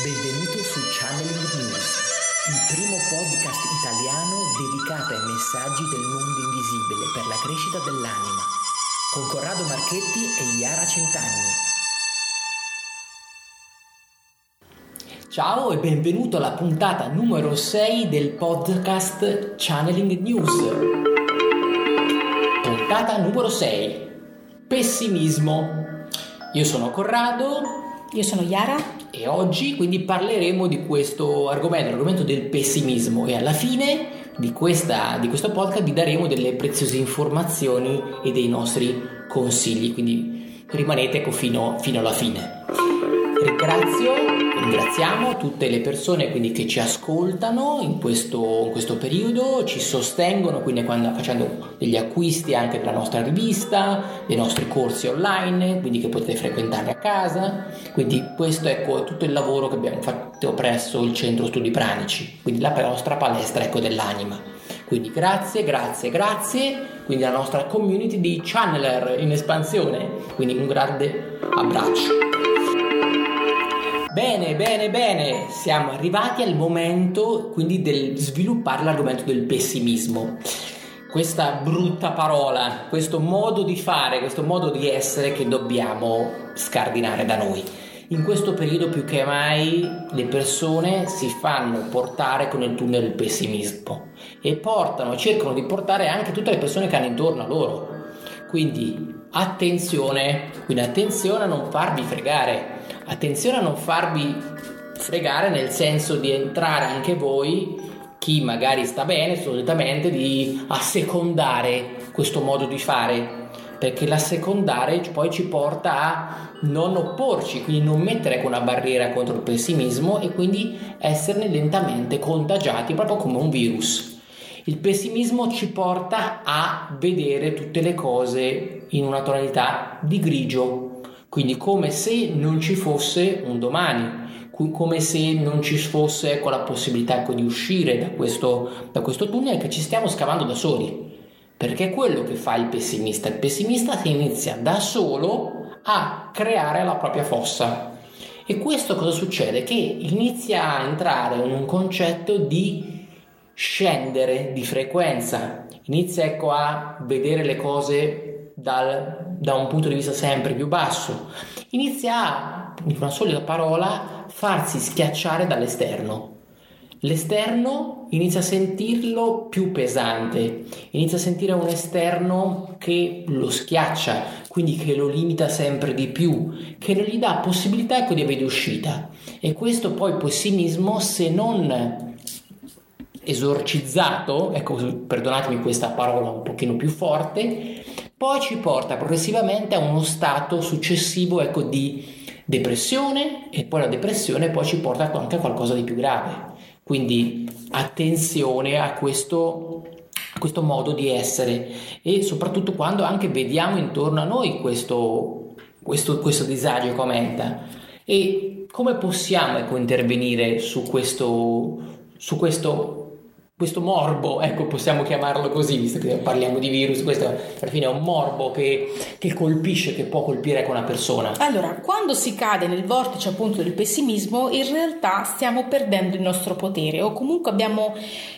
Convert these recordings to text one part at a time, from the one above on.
Benvenuto su Channeling News, il primo podcast italiano dedicato ai messaggi del mondo invisibile per la crescita dell'anima, con Corrado Marchetti e Iara Centanni. Ciao e benvenuto alla puntata numero 6 del podcast Channeling News. Puntata numero 6. Pessimismo. Io sono Corrado. Io sono Iara e oggi quindi parleremo di questo argomento, l'argomento del pessimismo. E alla fine di, questa, di questo podcast vi daremo delle preziose informazioni e dei nostri consigli, quindi rimanete fino, fino alla fine. Ringrazio, ringraziamo tutte le persone quindi, che ci ascoltano in questo, in questo, periodo, ci sostengono quindi quando facendo degli acquisti anche della nostra rivista, dei nostri corsi online, quindi che potete frequentare a casa. Quindi questo ecco, è tutto il lavoro che abbiamo fatto presso il centro studi pranici, quindi la nostra palestra ecco, dell'anima. Quindi grazie, grazie, grazie, quindi la nostra community di channeler in espansione, quindi un grande abbraccio. Bene, bene, bene, siamo arrivati al momento quindi del sviluppare l'argomento del pessimismo. Questa brutta parola, questo modo di fare, questo modo di essere che dobbiamo scardinare da noi. In questo periodo più che mai le persone si fanno portare con il tunnel del pessimismo e portano, cercano di portare anche tutte le persone che hanno intorno a loro. Quindi attenzione, quindi attenzione a non farvi fregare Attenzione a non farvi fregare nel senso di entrare anche voi, chi magari sta bene solitamente, di assecondare questo modo di fare perché l'assecondare poi ci porta a non opporci, quindi non mettere una barriera contro il pessimismo e quindi esserne lentamente contagiati proprio come un virus. Il pessimismo ci porta a vedere tutte le cose in una tonalità di grigio, quindi come se non ci fosse un domani, come se non ci fosse ecco, la possibilità ecco, di uscire da questo, da questo tunnel che ci stiamo scavando da soli. Perché è quello che fa il pessimista. Il pessimista si inizia da solo a creare la propria fossa. E questo cosa succede? Che inizia a entrare in un concetto di scendere di frequenza, inizia ecco a vedere le cose dal, da un punto di vista sempre più basso, inizia a, in una sola parola, farsi schiacciare dall'esterno. L'esterno inizia a sentirlo più pesante, inizia a sentire un esterno che lo schiaccia, quindi che lo limita sempre di più, che non gli dà possibilità ecco, di avere uscita. E questo poi pessimismo, se non esorcizzato, ecco, perdonatemi questa parola un pochino più forte, poi ci porta progressivamente a uno stato successivo ecco, di depressione e poi la depressione poi ci porta anche a qualcosa di più grave. Quindi attenzione a questo, a questo modo di essere e soprattutto quando anche vediamo intorno a noi questo, questo, questo disagio che aumenta. E come possiamo ecco, intervenire su questo, su questo questo morbo, ecco possiamo chiamarlo così, visto che parliamo di virus, questo alla fine è un morbo che, che colpisce, che può colpire una persona. Allora, quando si cade nel vortice appunto del pessimismo, in realtà stiamo perdendo il nostro potere o comunque abbiamo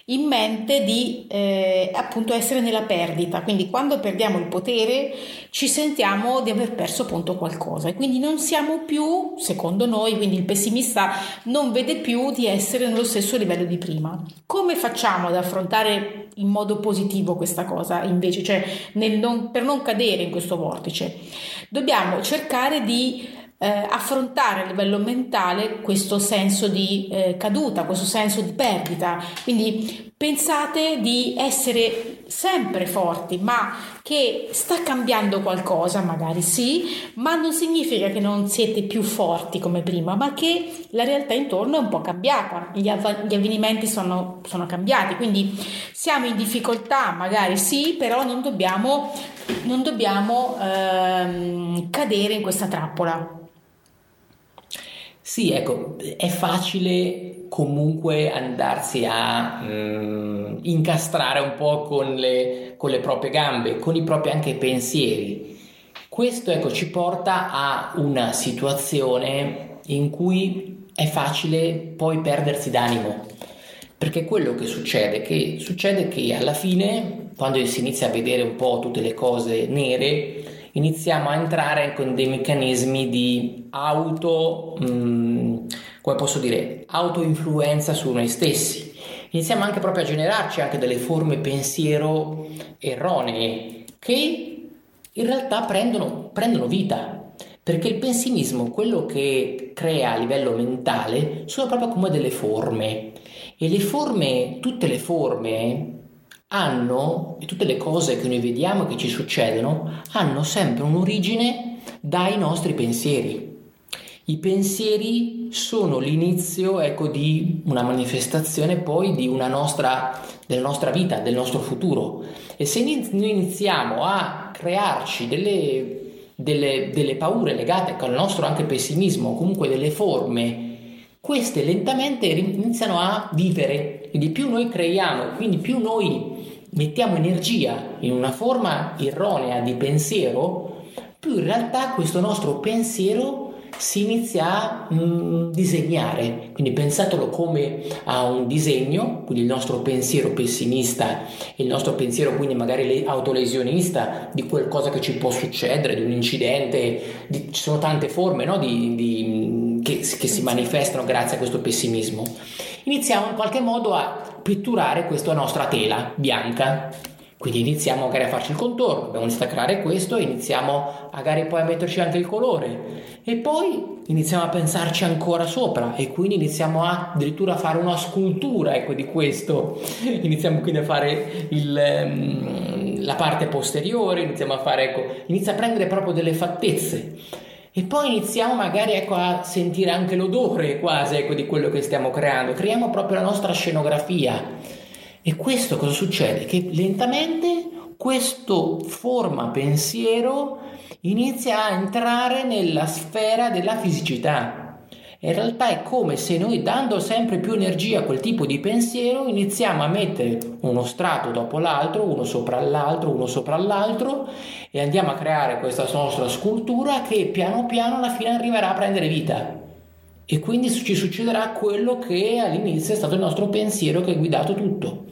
in mente di eh, appunto essere nella perdita, quindi quando perdiamo il potere ci sentiamo di aver perso appunto qualcosa e quindi non siamo più, secondo noi, quindi il pessimista non vede più di essere nello stesso livello di prima. Come facciamo? Riusciamo ad affrontare in modo positivo questa cosa invece, cioè non, per non cadere in questo vortice, dobbiamo cercare di eh, affrontare a livello mentale questo senso di eh, caduta, questo senso di perdita. Quindi pensate di essere sempre forti, ma che sta cambiando qualcosa, magari sì, ma non significa che non siete più forti come prima, ma che la realtà intorno è un po' cambiata, gli, av- gli avvenimenti sono, sono cambiati, quindi siamo in difficoltà, magari sì, però non dobbiamo, non dobbiamo ehm, cadere in questa trappola. Sì, ecco, è facile comunque andarsi a mm, incastrare un po' con le, con le, proprie gambe, con i propri anche pensieri. Questo ecco, ci porta a una situazione in cui è facile poi perdersi d'animo. Perché quello che succede, che succede che alla fine, quando si inizia a vedere un po' tutte le cose nere, iniziamo a entrare con dei meccanismi di auto, mh, mm, come posso dire, autoinfluenza su noi stessi. Iniziamo anche proprio a generarci anche delle forme pensiero erronee che in realtà prendono, prendono vita. Perché il pessimismo, quello che crea a livello mentale, sono proprio come delle forme. E le forme, tutte le forme hanno, e tutte le cose che noi vediamo che ci succedono, hanno sempre un'origine dai nostri pensieri. I pensieri sono l'inizio ecco, di una manifestazione poi di una nostra, della nostra vita, del nostro futuro. E se noi iniziamo a crearci delle, delle, delle paure legate al nostro anche pessimismo, comunque delle forme, queste lentamente iniziano a vivere. Quindi più noi creiamo, quindi più noi mettiamo energia in una forma erronea di pensiero, più in realtà questo nostro pensiero si inizia a mm, disegnare, quindi pensatelo come a un disegno, quindi il nostro pensiero pessimista il nostro pensiero quindi magari autolesionista di qualcosa che ci può succedere, di un incidente, di, ci sono tante forme no, di, di, che, che si manifestano grazie a questo pessimismo. Iniziamo in qualche modo a pitturare questa nostra tela bianca quindi iniziamo magari a farci il contorno, abbiamo iniziato a creare questo e iniziamo magari poi a metterci anche il colore. E poi iniziamo a pensarci ancora sopra e quindi iniziamo a, addirittura a fare una scultura ecco, di questo, iniziamo quindi a fare il, um, la parte posteriore, iniziamo a fare, ecco, inizia a prendere proprio delle fattezze. E poi iniziamo magari ecco, a sentire anche l'odore quasi ecco, di quello che stiamo creando, creiamo proprio la nostra scenografia e questo cosa succede? Che lentamente questo forma pensiero inizia a entrare nella sfera della fisicità. In realtà è come se noi dando sempre più energia a quel tipo di pensiero iniziamo a mettere uno strato dopo l'altro, uno sopra l'altro, uno sopra l'altro e andiamo a creare questa nostra scultura che piano piano alla fine arriverà a prendere vita. E quindi ci succederà quello che all'inizio è stato il nostro pensiero che ha guidato tutto.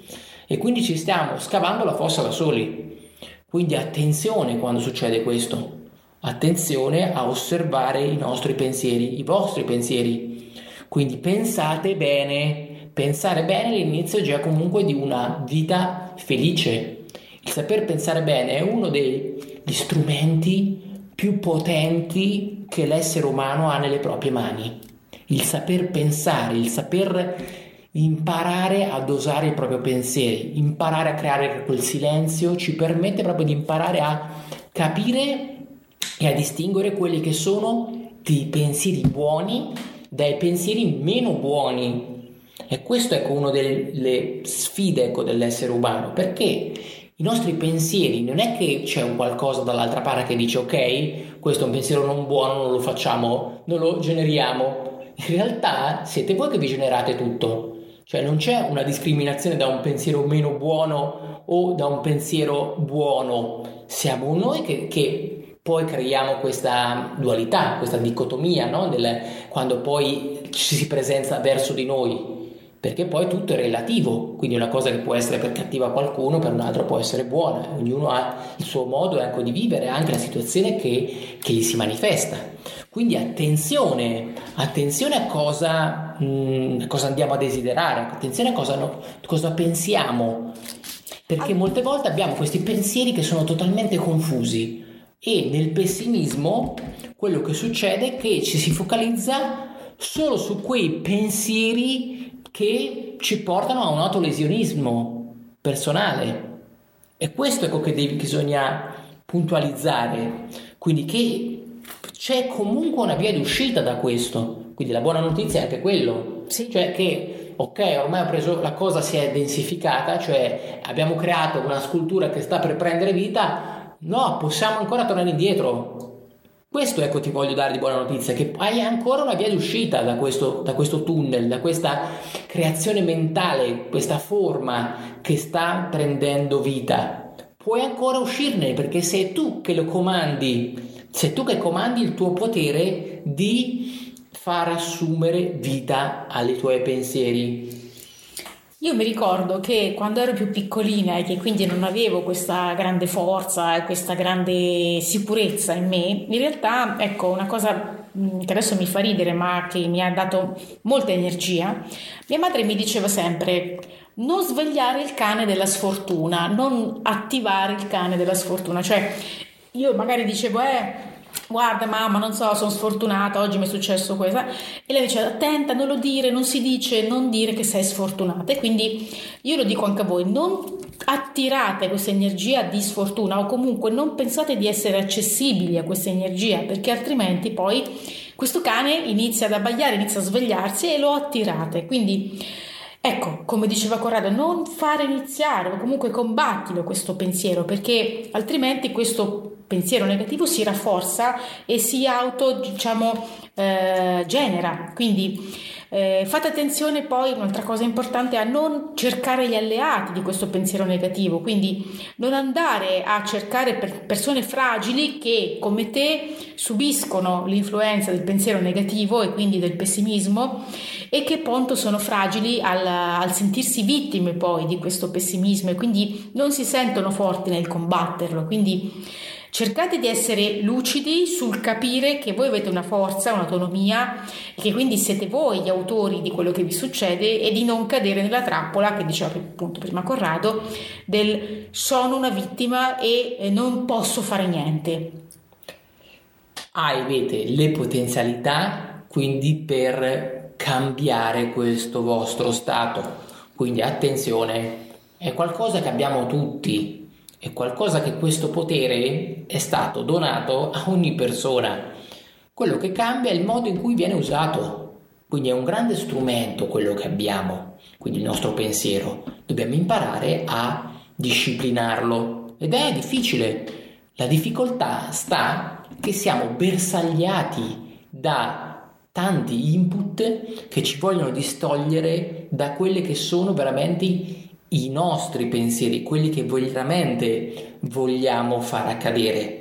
E quindi ci stiamo scavando la fossa da soli. Quindi attenzione quando succede questo. Attenzione a osservare i nostri pensieri, i vostri pensieri. Quindi pensate bene. Pensare bene è già comunque di una vita felice. Il saper pensare bene è uno degli strumenti più potenti che l'essere umano ha nelle proprie mani il saper pensare, il saper imparare a dosare i propri pensieri, imparare a creare quel silenzio ci permette proprio di imparare a capire e a distinguere quelli che sono dei pensieri buoni dai pensieri meno buoni. E questo è ecco, una delle sfide ecco, dell'essere umano, perché i nostri pensieri non è che c'è un qualcosa dall'altra parte che dice ok, questo è un pensiero non buono, non lo facciamo, non lo generiamo, in realtà siete voi che vi generate tutto. Cioè non c'è una discriminazione da un pensiero meno buono o da un pensiero buono. Siamo noi che, che poi creiamo questa dualità, questa dicotomia, no? Del, quando poi ci si presenta verso di noi. Perché poi tutto è relativo, quindi una cosa che può essere per cattiva qualcuno, per un altro può essere buona. Ognuno ha il suo modo ecco, di vivere anche la situazione che, che gli si manifesta. Quindi attenzione, attenzione a cosa, mh, mm, cosa andiamo a desiderare, attenzione a cosa, no, cosa pensiamo, perché molte volte abbiamo questi pensieri che sono totalmente confusi e nel pessimismo quello che succede è che ci si focalizza solo su quei pensieri che ci portano a un autolesionismo personale. E questo è quello che bisogna puntualizzare, quindi che c'è comunque una via di uscita da questo. Quindi la buona notizia è anche quello, sì. cioè che ok, ormai ho preso la cosa si è densificata, cioè abbiamo creato una scultura che sta per prendere vita, no, possiamo ancora tornare indietro. Questo ecco ti voglio dare di buona notizia, che hai ancora una via di uscita da questo, da questo tunnel, da questa creazione mentale, questa forma che sta prendendo vita. Puoi ancora uscirne perché sei tu che lo comandi sei tu che comandi il tuo potere di far assumere vita ai tuoi pensieri? Io mi ricordo che quando ero più piccolina e che quindi non avevo questa grande forza e questa grande sicurezza in me, in realtà, ecco, una cosa mm, che adesso mi fa ridere ma che mi ha dato molta energia, mia madre mi diceva sempre non svegliare il cane della sfortuna, non attivare il cane della sfortuna, cioè io magari dicevo eh guarda mamma non so sono sfortunata oggi mi è successo questo e lei dice attenta non lo dire non si dice non dire che sei sfortunata. E quindi io lo dico anche a voi non attirate questa energia di sfortuna o comunque non pensate di essere accessibili a questa energia perché altrimenti poi questo cane inizia ad abbagliare inizia a svegliarsi e lo attirate. Quindi Ecco, come diceva Corrado, non fare iniziare o comunque combattilo questo pensiero perché altrimenti questo pensiero negativo si rafforza e si auto, diciamo, eh, genera. Quindi eh, fate attenzione poi, un'altra cosa importante, a non cercare gli alleati di questo pensiero negativo, quindi non andare a cercare per persone fragili che come te subiscono l'influenza del pensiero negativo e quindi del pessimismo e che appunto sono fragili al, al sentirsi vittime poi di questo pessimismo e quindi non si sentono forti nel combatterlo. Quindi Cercate di essere lucidi sul capire che voi avete una forza, un'autonomia che quindi siete voi gli autori di quello che vi succede e di non cadere nella trappola che diceva appunto prima Corrado del sono una vittima e non posso fare niente. Ah, avete le potenzialità quindi per cambiare questo vostro stato. Quindi attenzione, è qualcosa che abbiamo tutti, è qualcosa che questo potere è stato donato a ogni persona. Quello che cambia è il modo in cui viene usato. Quindi è un grande strumento quello che abbiamo, quindi il nostro pensiero. Dobbiamo imparare a disciplinarlo ed è difficile. La difficoltà sta che siamo bersagliati da tanti input che ci vogliono distogliere da quelle che sono veramente i nostri pensieri, quelli che veramente vogliamo far accadere.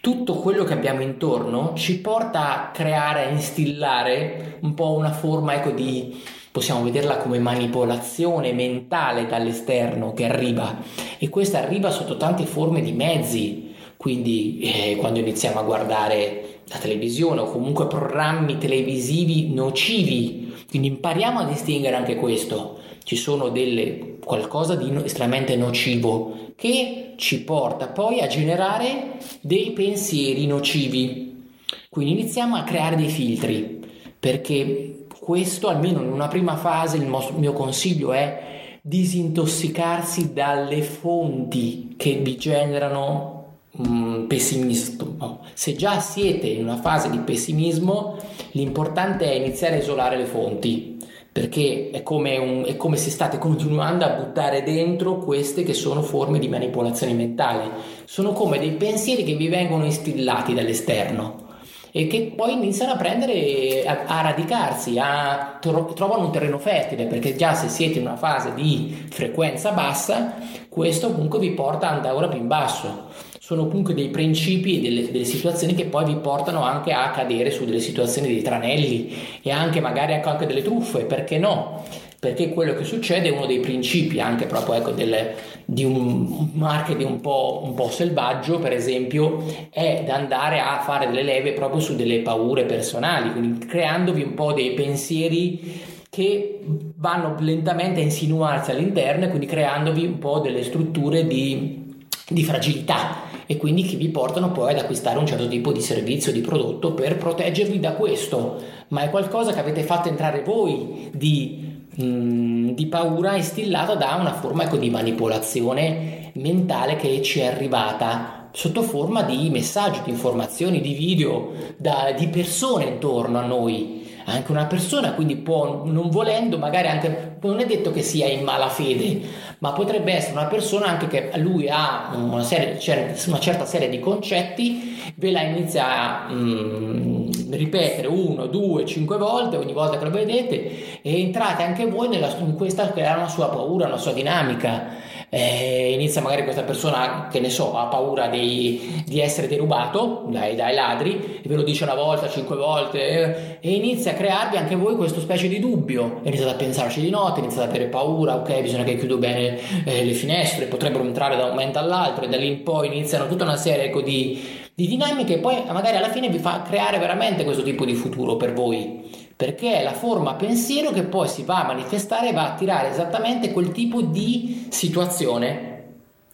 Tutto quello che abbiamo intorno ci porta a creare, a instillare un po' una forma ecco, di, possiamo vederla come manipolazione mentale dall'esterno che arriva. E questa arriva sotto tante forme di mezzi, quindi eh, quando iniziamo a guardare la televisione o comunque programmi televisivi nocivi, quindi impariamo a distinguere anche questo ci sono delle, qualcosa di estremamente nocivo che ci porta poi a generare dei pensieri nocivi. Quindi iniziamo a creare dei filtri perché questo almeno in una prima fase il mio consiglio è disintossicarsi dalle fonti che vi generano mm, pessimismo. Se già siete in una fase di pessimismo, l'importante è iniziare a isolare le fonti perché è come, un, è come, se state continuando a buttare dentro queste che sono forme di manipolazione mentale, sono come dei pensieri che vi vengono instillati dall'esterno e che poi iniziano a prendere, a, a radicarsi, a, tro, trovano un terreno fertile, perché già se siete in una fase di frequenza bassa, questo comunque vi porta ancora più in basso sono comunque dei principi e delle, delle, situazioni che poi vi portano anche a cadere su delle situazioni dei tranelli e anche magari ecco, anche delle truffe, perché no? Perché quello che succede è uno dei principi anche proprio ecco, del, di un marketing un po', un po' selvaggio, per esempio, è da andare a fare delle leve proprio su delle paure personali, quindi creandovi un po' dei pensieri che vanno lentamente a insinuarsi all'interno e quindi creandovi un po' delle strutture di di fragilità e quindi che vi portano poi ad acquistare un certo tipo di servizio, di prodotto per proteggervi da questo, ma è qualcosa che avete fatto entrare voi di, mh, mm, di paura instillata da una forma ecco, di manipolazione mentale che ci è arrivata sotto forma di messaggi, di informazioni, di video, da, di persone intorno a noi anche una persona, quindi può, non volendo, magari anche, non è detto che sia in malafede, ma potrebbe essere una persona anche che lui ha una, serie, una certa serie di concetti, ve la inizia a mm, ripetere uno, due, cinque volte, ogni volta che lo vedete, e entrate anche voi nella, in questa che è una sua paura, una sua dinamica eh, inizia magari questa persona che ne so ha paura di, di essere derubato dai, dai, ladri e ve lo dice una volta, cinque volte eh, e inizia a crearvi anche voi questo specie di dubbio. Iniziate a pensarci di notte, iniziate ad avere paura ok bisogna che chiudo bene eh, le finestre potrebbero entrare da un momento all'altro e da lì in poi iniziano tutta una serie ecco, di, di dinamiche e poi magari alla fine vi fa creare veramente questo tipo di futuro per voi perché è la forma pensiero che poi si va a manifestare e va a attirare esattamente quel tipo di situazione.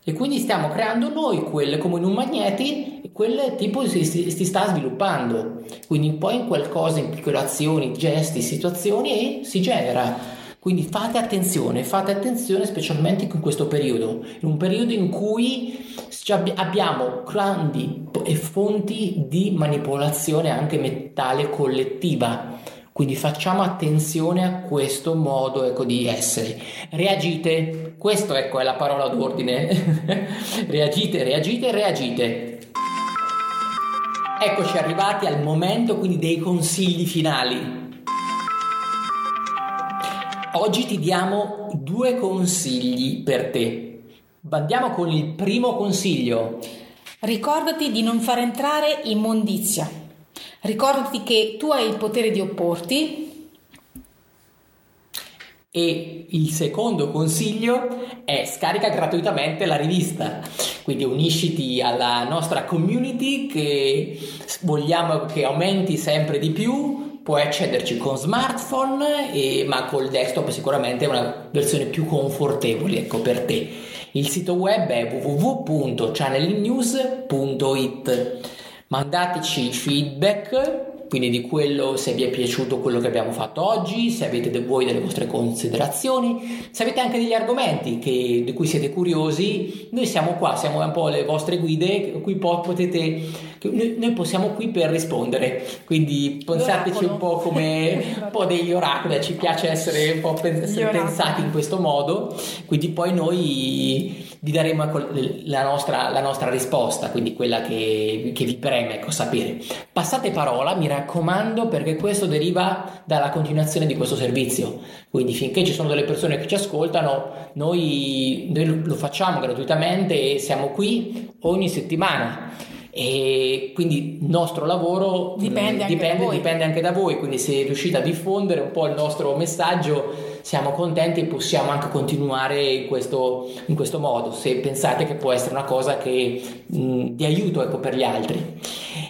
E quindi stiamo creando noi quelle come in un magneti, quel tipo si, si, si sta sviluppando. Quindi poi in qualcosa, in piccole azioni, gesti, situazioni e si genera. Quindi fate attenzione, fate attenzione specialmente in questo periodo, in un periodo in cui abbiamo grandi fonti di manipolazione anche mentale collettiva quindi facciamo attenzione a questo modo ecco, di essere. Reagite, questo ecco è la parola d'ordine. reagite, reagite, reagite. Eccoci arrivati al momento quindi dei consigli finali. Oggi ti diamo due consigli per te. Andiamo con il primo consiglio. Ricordati di non far entrare immondizia. Ricordati che tu hai il potere di opporti. E il secondo consiglio è scarica gratuitamente la rivista. Quindi unisciti alla nostra community che vogliamo che aumenti sempre di più. Puoi accederci con smartphone, e, ma col desktop sicuramente è una versione più confortevole ecco, per te. Il sito web è www.channelnews.it mandateci feedback quindi di quello se vi è piaciuto quello che abbiamo fatto oggi, se avete de- voi delle vostre considerazioni, se avete anche degli argomenti che, di cui siete curiosi, noi siamo qua, siamo un po' le vostre guide, cui po- potete, noi, noi, possiamo qui per rispondere, quindi pensateci un po' come un po' degli oracoli, ci piace essere un po' pens- pensati in questo modo, quindi poi noi vi daremo ecco la nostra, la nostra risposta, quindi quella che, che vi preme ecco, sapere. Passate parola, mi raccomando raccomando perché questo deriva dalla continuazione di questo servizio. Quindi finché ci sono delle persone che ci ascoltano, noi, noi lo facciamo gratuitamente e siamo qui ogni settimana. E quindi il nostro lavoro dipende, anche, dipende, da dipende anche da voi. Quindi se riuscite a diffondere un po' il nostro messaggio siamo contenti e possiamo anche continuare in questo, in questo modo se pensate che può essere una cosa che mh, di aiuto ecco, per gli altri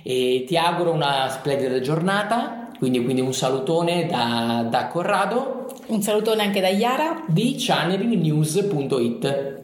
e ti auguro una splendida giornata quindi, quindi un salutone da, da Corrado. Un salutone anche da Iara di channelnews.it